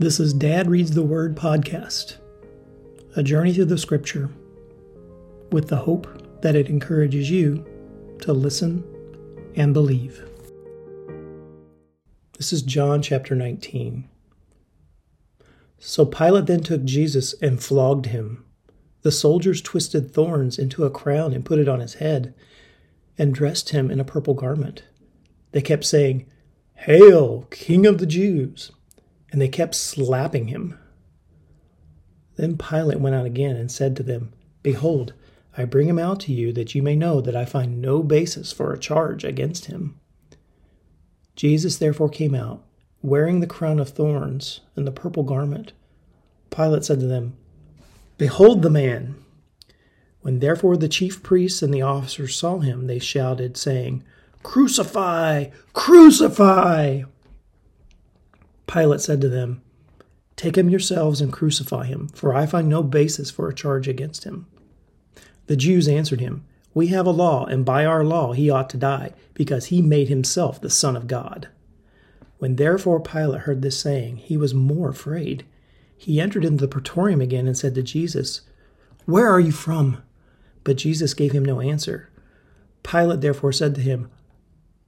This is Dad Reads the Word podcast, a journey through the scripture with the hope that it encourages you to listen and believe. This is John chapter 19. So Pilate then took Jesus and flogged him. The soldiers twisted thorns into a crown and put it on his head and dressed him in a purple garment. They kept saying, Hail, King of the Jews! And they kept slapping him. Then Pilate went out again and said to them, Behold, I bring him out to you that you may know that I find no basis for a charge against him. Jesus therefore came out, wearing the crown of thorns and the purple garment. Pilate said to them, Behold the man! When therefore the chief priests and the officers saw him, they shouted, saying, Crucify! Crucify! Pilate said to them, Take him yourselves and crucify him, for I find no basis for a charge against him. The Jews answered him, We have a law, and by our law he ought to die, because he made himself the Son of God. When therefore Pilate heard this saying, he was more afraid. He entered into the praetorium again and said to Jesus, Where are you from? But Jesus gave him no answer. Pilate therefore said to him,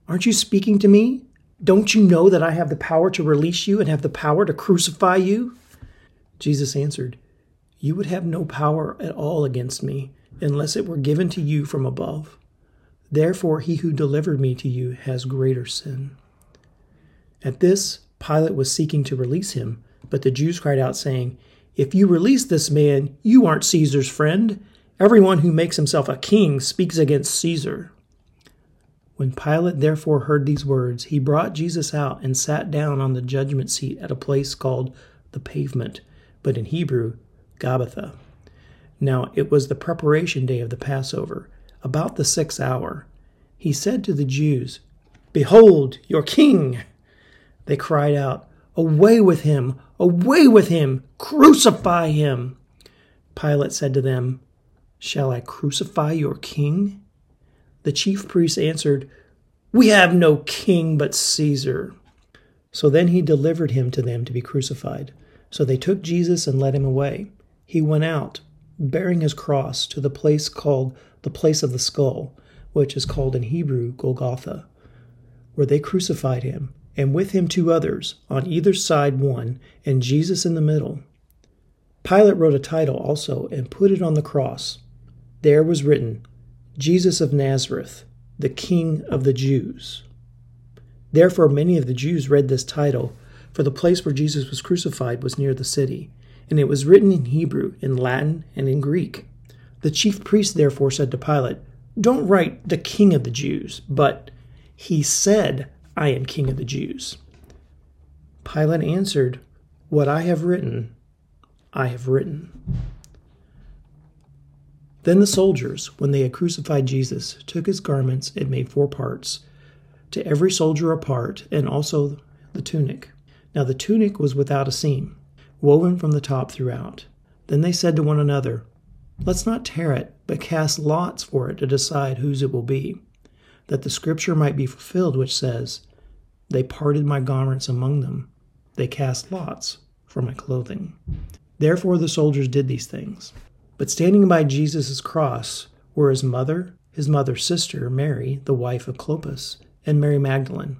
Aren't you speaking to me? Don't you know that I have the power to release you and have the power to crucify you? Jesus answered, You would have no power at all against me unless it were given to you from above. Therefore, he who delivered me to you has greater sin. At this, Pilate was seeking to release him, but the Jews cried out, saying, If you release this man, you aren't Caesar's friend. Everyone who makes himself a king speaks against Caesar. When Pilate therefore heard these words, he brought Jesus out and sat down on the judgment seat at a place called the pavement, but in Hebrew, Gabbatha. Now it was the preparation day of the Passover, about the sixth hour. He said to the Jews, Behold, your king! They cried out, Away with him! Away with him! Crucify him! Pilate said to them, Shall I crucify your king? The chief priests answered, We have no king but Caesar. So then he delivered him to them to be crucified. So they took Jesus and led him away. He went out, bearing his cross, to the place called the place of the skull, which is called in Hebrew Golgotha, where they crucified him, and with him two others, on either side one, and Jesus in the middle. Pilate wrote a title also and put it on the cross. There was written, Jesus of Nazareth, the King of the Jews. Therefore, many of the Jews read this title, for the place where Jesus was crucified was near the city, and it was written in Hebrew, in Latin, and in Greek. The chief priest therefore said to Pilate, Don't write the King of the Jews, but he said, I am King of the Jews. Pilate answered, What I have written, I have written. Then the soldiers, when they had crucified Jesus, took his garments and made four parts, to every soldier a part, and also the tunic. Now the tunic was without a seam, woven from the top throughout. Then they said to one another, Let's not tear it, but cast lots for it to decide whose it will be, that the scripture might be fulfilled, which says, They parted my garments among them, they cast lots for my clothing. Therefore the soldiers did these things. But standing by Jesus' cross were his mother, his mother's sister, Mary, the wife of Clopas, and Mary Magdalene.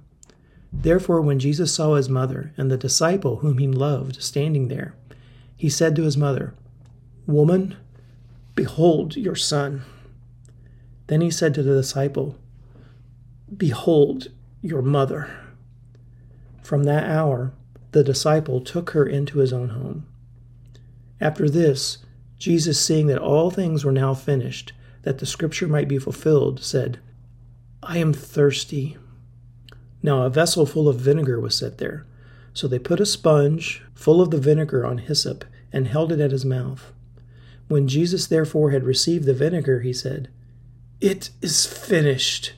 Therefore, when Jesus saw his mother and the disciple whom he loved standing there, he said to his mother, Woman, behold your son. Then he said to the disciple, Behold your mother. From that hour, the disciple took her into his own home. After this, Jesus, seeing that all things were now finished, that the scripture might be fulfilled, said, I am thirsty. Now a vessel full of vinegar was set there. So they put a sponge full of the vinegar on hyssop and held it at his mouth. When Jesus therefore had received the vinegar, he said, It is finished.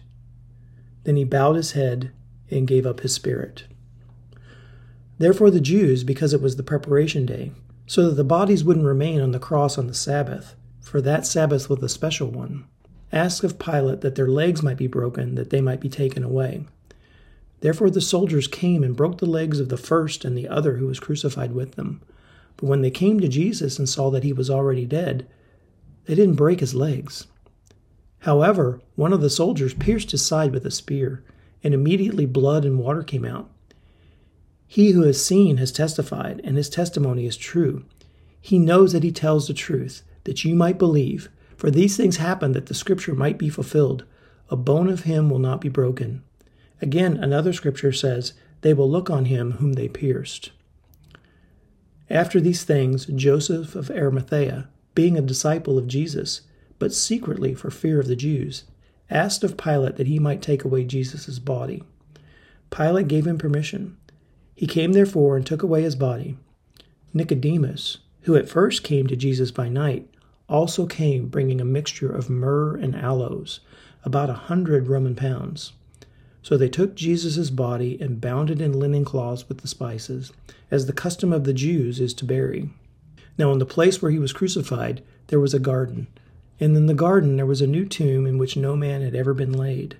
Then he bowed his head and gave up his spirit. Therefore the Jews, because it was the preparation day, so that the bodies wouldn't remain on the cross on the Sabbath, for that Sabbath was a special one. Ask of Pilate that their legs might be broken, that they might be taken away. Therefore the soldiers came and broke the legs of the first and the other who was crucified with them. But when they came to Jesus and saw that he was already dead, they didn't break his legs. However, one of the soldiers pierced his side with a spear, and immediately blood and water came out. He who has seen has testified, and his testimony is true. He knows that he tells the truth, that you might believe. For these things happened that the scripture might be fulfilled. A bone of him will not be broken. Again, another scripture says, They will look on him whom they pierced. After these things, Joseph of Arimathea, being a disciple of Jesus, but secretly for fear of the Jews, asked of Pilate that he might take away Jesus' body. Pilate gave him permission. He came therefore and took away his body. Nicodemus, who at first came to Jesus by night, also came bringing a mixture of myrrh and aloes, about a hundred Roman pounds. So they took Jesus' body and bound it in linen cloths with the spices, as the custom of the Jews is to bury. Now, in the place where he was crucified, there was a garden, and in the garden there was a new tomb in which no man had ever been laid.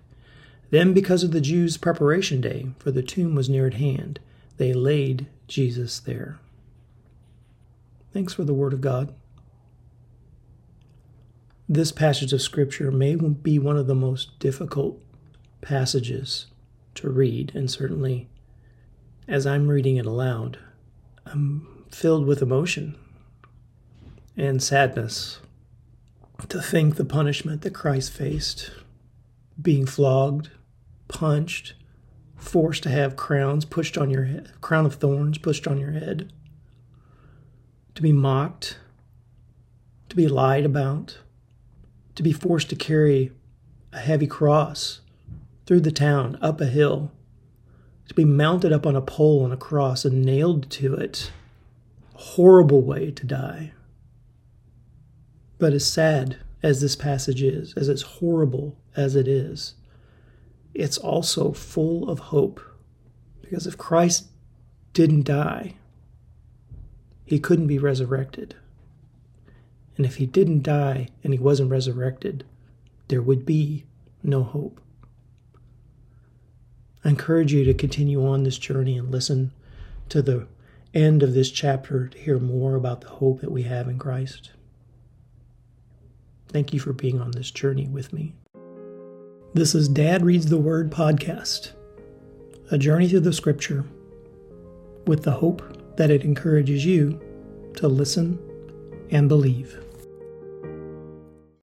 Then, because of the Jews' preparation day, for the tomb was near at hand, they laid Jesus there. Thanks for the Word of God. This passage of Scripture may be one of the most difficult passages to read, and certainly as I'm reading it aloud, I'm filled with emotion and sadness to think the punishment that Christ faced being flogged, punched, forced to have crowns pushed on your head, crown of thorns pushed on your head, to be mocked, to be lied about, to be forced to carry a heavy cross through the town, up a hill, to be mounted up on a pole and a cross and nailed to it. A horrible way to die. But as sad as this passage is, as it's horrible as it is, it's also full of hope. Because if Christ didn't die, he couldn't be resurrected. And if he didn't die and he wasn't resurrected, there would be no hope. I encourage you to continue on this journey and listen to the end of this chapter to hear more about the hope that we have in Christ. Thank you for being on this journey with me. This is Dad Reads the Word podcast, a journey through the scripture with the hope that it encourages you to listen and believe.